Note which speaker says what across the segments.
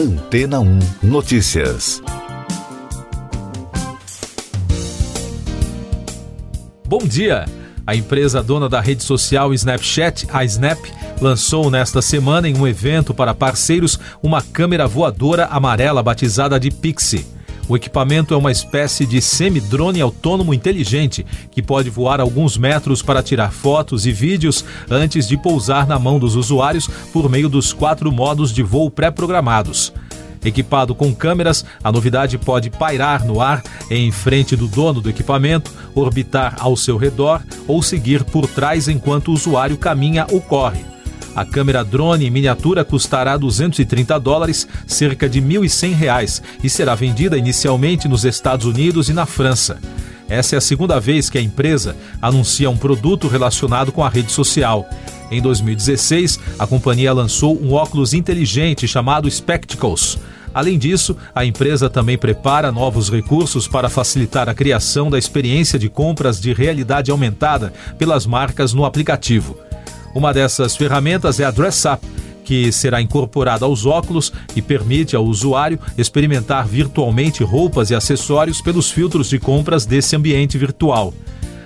Speaker 1: Antena 1 Notícias.
Speaker 2: Bom dia! A empresa dona da rede social Snapchat, a Snap, lançou nesta semana em um evento para parceiros uma câmera voadora amarela batizada de Pixie. O equipamento é uma espécie de semi-drone autônomo inteligente que pode voar alguns metros para tirar fotos e vídeos antes de pousar na mão dos usuários por meio dos quatro modos de voo pré-programados. Equipado com câmeras, a novidade pode pairar no ar em frente do dono do equipamento, orbitar ao seu redor ou seguir por trás enquanto o usuário caminha ou corre. A câmera drone em miniatura custará 230 dólares, cerca de 1.100 reais, e será vendida inicialmente nos Estados Unidos e na França. Essa é a segunda vez que a empresa anuncia um produto relacionado com a rede social. Em 2016, a companhia lançou um óculos inteligente chamado Spectacles. Além disso, a empresa também prepara novos recursos para facilitar a criação da experiência de compras de realidade aumentada pelas marcas no aplicativo. Uma dessas ferramentas é a Dress Up, que será incorporada aos óculos e permite ao usuário experimentar virtualmente roupas e acessórios pelos filtros de compras desse ambiente virtual.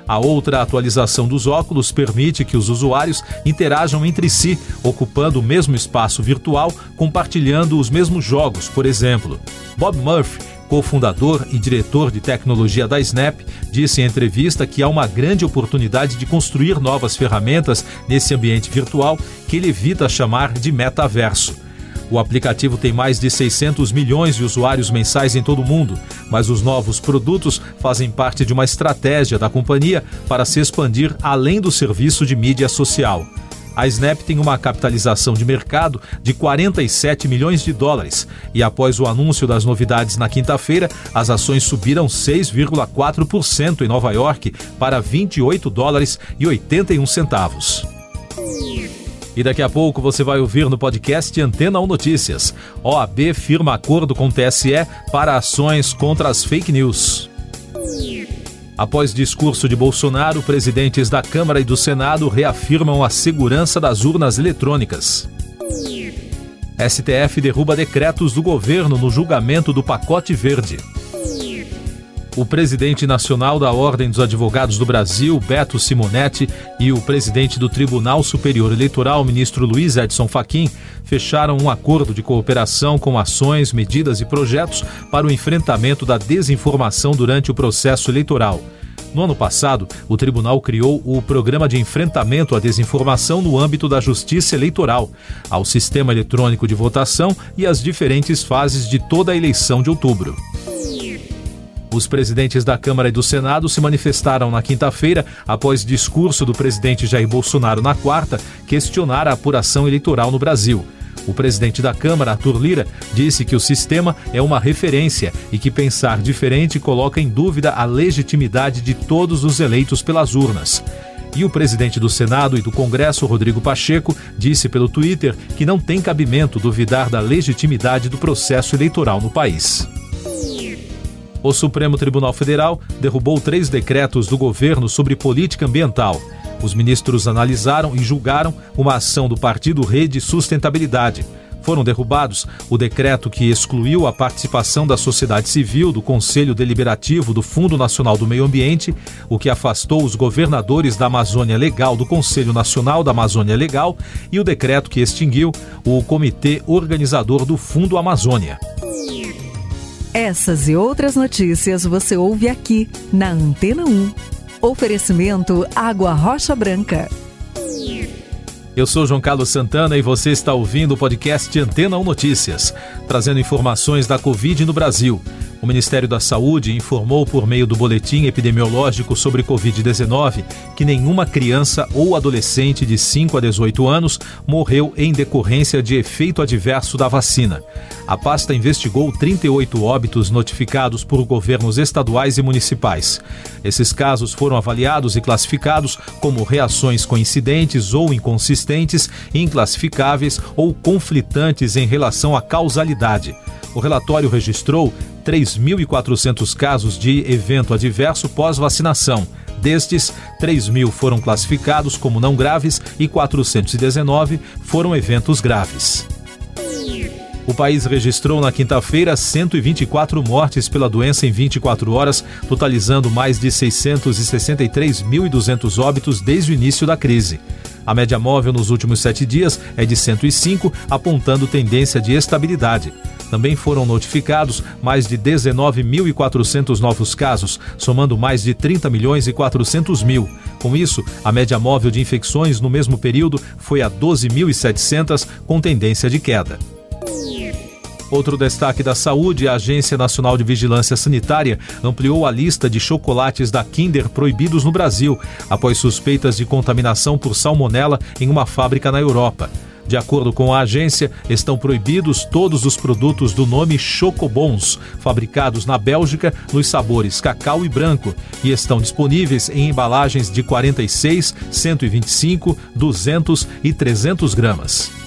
Speaker 2: A outra atualização dos óculos permite que os usuários interajam entre si, ocupando o mesmo espaço virtual, compartilhando os mesmos jogos, por exemplo. Bob Murphy, cofundador e diretor de tecnologia da Snap, disse em entrevista que há uma grande oportunidade de construir novas ferramentas nesse ambiente virtual que ele evita chamar de metaverso. O aplicativo tem mais de 600 milhões de usuários mensais em todo o mundo, mas os novos produtos fazem parte de uma estratégia da companhia para se expandir além do serviço de mídia social. A Snap tem uma capitalização de mercado de 47 milhões de dólares e após o anúncio das novidades na quinta-feira, as ações subiram 6,4% em Nova York para 28 dólares e 81 centavos. E daqui a pouco você vai ouvir no podcast Antena 1 Notícias. OAB firma acordo com o TSE para ações contra as fake news. Após discurso de Bolsonaro, presidentes da Câmara e do Senado reafirmam a segurança das urnas eletrônicas. STF derruba decretos do governo no julgamento do pacote verde. O presidente nacional da Ordem dos Advogados do Brasil, Beto Simonetti, e o presidente do Tribunal Superior Eleitoral, ministro Luiz Edson Fachin, fecharam um acordo de cooperação com ações, medidas e projetos para o enfrentamento da desinformação durante o processo eleitoral. No ano passado, o tribunal criou o Programa de Enfrentamento à Desinformação no âmbito da Justiça Eleitoral, ao sistema eletrônico de votação e às diferentes fases de toda a eleição de outubro. Os presidentes da Câmara e do Senado se manifestaram na quinta-feira após discurso do presidente Jair Bolsonaro na quarta questionar a apuração eleitoral no Brasil. O presidente da Câmara, Arthur Lira, disse que o sistema é uma referência e que pensar diferente coloca em dúvida a legitimidade de todos os eleitos pelas urnas. E o presidente do Senado e do Congresso, Rodrigo Pacheco, disse pelo Twitter que não tem cabimento duvidar da legitimidade do processo eleitoral no país. O Supremo Tribunal Federal derrubou três decretos do governo sobre política ambiental. Os ministros analisaram e julgaram uma ação do partido Rede Sustentabilidade. Foram derrubados o decreto que excluiu a participação da sociedade civil do Conselho Deliberativo do Fundo Nacional do Meio Ambiente, o que afastou os governadores da Amazônia Legal do Conselho Nacional da Amazônia Legal, e o decreto que extinguiu o Comitê Organizador do Fundo Amazônia.
Speaker 3: Essas e outras notícias você ouve aqui na Antena 1. Oferecimento Água Rocha Branca.
Speaker 2: Eu sou João Carlos Santana e você está ouvindo o podcast Antena 1 Notícias, trazendo informações da Covid no Brasil. O Ministério da Saúde informou por meio do boletim epidemiológico sobre Covid-19 que nenhuma criança ou adolescente de 5 a 18 anos morreu em decorrência de efeito adverso da vacina. A pasta investigou 38 óbitos notificados por governos estaduais e municipais. Esses casos foram avaliados e classificados como reações coincidentes ou inconsistentes, inclassificáveis ou conflitantes em relação à causalidade. O relatório registrou 3.400 casos de evento adverso pós-vacinação. Destes, 3 mil foram classificados como não graves e 419 foram eventos graves. O país registrou na quinta-feira 124 mortes pela doença em 24 horas, totalizando mais de 663.200 óbitos desde o início da crise. A média móvel nos últimos sete dias é de 105, apontando tendência de estabilidade. Também foram notificados mais de 19.400 novos casos, somando mais de 30 milhões e 400 mil. Com isso, a média móvel de infecções no mesmo período foi a 12.700, com tendência de queda. Outro destaque da saúde: a Agência Nacional de Vigilância Sanitária ampliou a lista de chocolates da Kinder proibidos no Brasil, após suspeitas de contaminação por salmonela em uma fábrica na Europa. De acordo com a agência, estão proibidos todos os produtos do nome Chocobons, fabricados na Bélgica nos sabores cacau e branco, e estão disponíveis em embalagens de 46, 125, 200 e 300 gramas.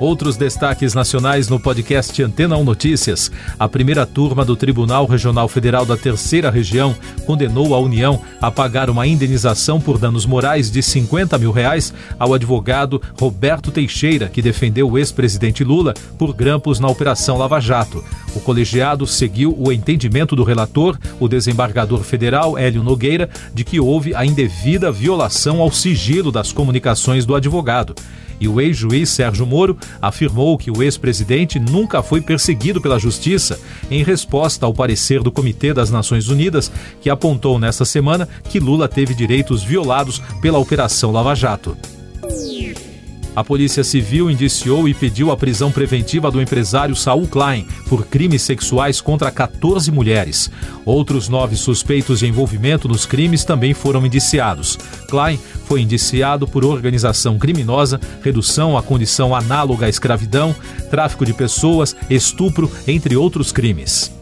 Speaker 2: Outros destaques nacionais no podcast Antena 1 Notícias. A primeira turma do Tribunal Regional Federal da Terceira Região condenou a União a pagar uma indenização por danos morais de 50 mil reais ao advogado Roberto Teixeira, que defendeu o ex-presidente Lula por grampos na Operação Lava Jato. O colegiado seguiu o entendimento do relator, o desembargador federal Hélio Nogueira, de que houve a indevida violação ao sigilo das comunicações do advogado e o ex-juiz Sérgio Moro afirmou que o ex-presidente nunca foi perseguido pela justiça, em resposta ao parecer do Comitê das Nações Unidas, que apontou nesta semana que Lula teve direitos violados pela Operação Lava Jato. A Polícia Civil indiciou e pediu a prisão preventiva do empresário Saul Klein por crimes sexuais contra 14 mulheres. Outros nove suspeitos de envolvimento nos crimes também foram indiciados. Klein foi indiciado por organização criminosa, redução à condição análoga à escravidão, tráfico de pessoas, estupro, entre outros crimes.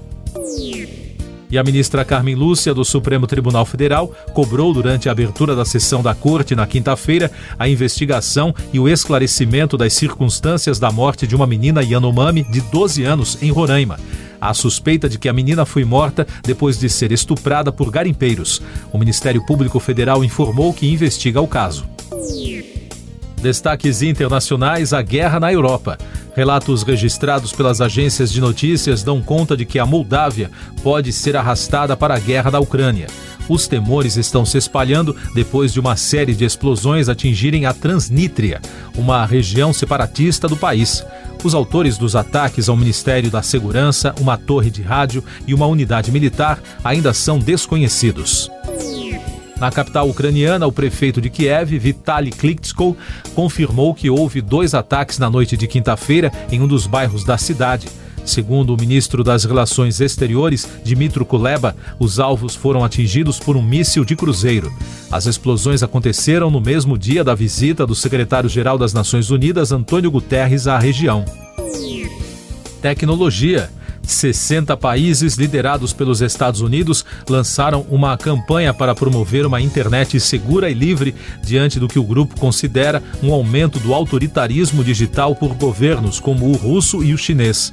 Speaker 2: E a ministra Carmen Lúcia, do Supremo Tribunal Federal, cobrou durante a abertura da sessão da Corte na quinta-feira a investigação e o esclarecimento das circunstâncias da morte de uma menina Yanomami de 12 anos em Roraima. Há suspeita de que a menina foi morta depois de ser estuprada por garimpeiros. O Ministério Público Federal informou que investiga o caso. Destaques internacionais: a guerra na Europa. Relatos registrados pelas agências de notícias dão conta de que a Moldávia pode ser arrastada para a guerra da Ucrânia. Os temores estão se espalhando depois de uma série de explosões atingirem a Transnítria, uma região separatista do país. Os autores dos ataques ao Ministério da Segurança, uma torre de rádio e uma unidade militar ainda são desconhecidos. Na capital ucraniana, o prefeito de Kiev, Vitaly Klitschko, confirmou que houve dois ataques na noite de quinta-feira em um dos bairros da cidade. Segundo o ministro das Relações Exteriores, Dmitro Kuleba, os alvos foram atingidos por um míssil de cruzeiro. As explosões aconteceram no mesmo dia da visita do secretário-geral das Nações Unidas, Antônio Guterres, à região. Tecnologia. 60 países liderados pelos Estados Unidos lançaram uma campanha para promover uma internet segura e livre diante do que o grupo considera um aumento do autoritarismo digital por governos como o russo e o chinês.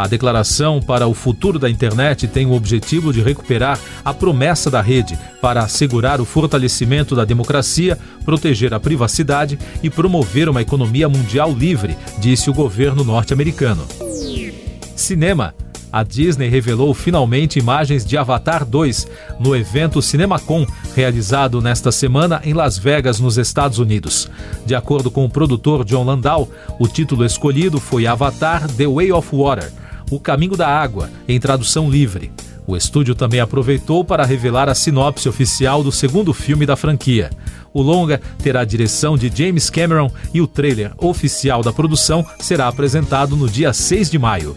Speaker 2: A declaração para o futuro da internet tem o objetivo de recuperar a promessa da rede para assegurar o fortalecimento da democracia, proteger a privacidade e promover uma economia mundial livre, disse o governo norte-americano. Cinema. A Disney revelou finalmente imagens de Avatar 2 no evento CinemaCon, realizado nesta semana em Las Vegas, nos Estados Unidos. De acordo com o produtor John Landau, o título escolhido foi Avatar The Way of Water O Caminho da Água, em tradução livre. O estúdio também aproveitou para revelar a sinopse oficial do segundo filme da franquia. O longa terá a direção de James Cameron e o trailer oficial da produção será apresentado no dia 6 de maio.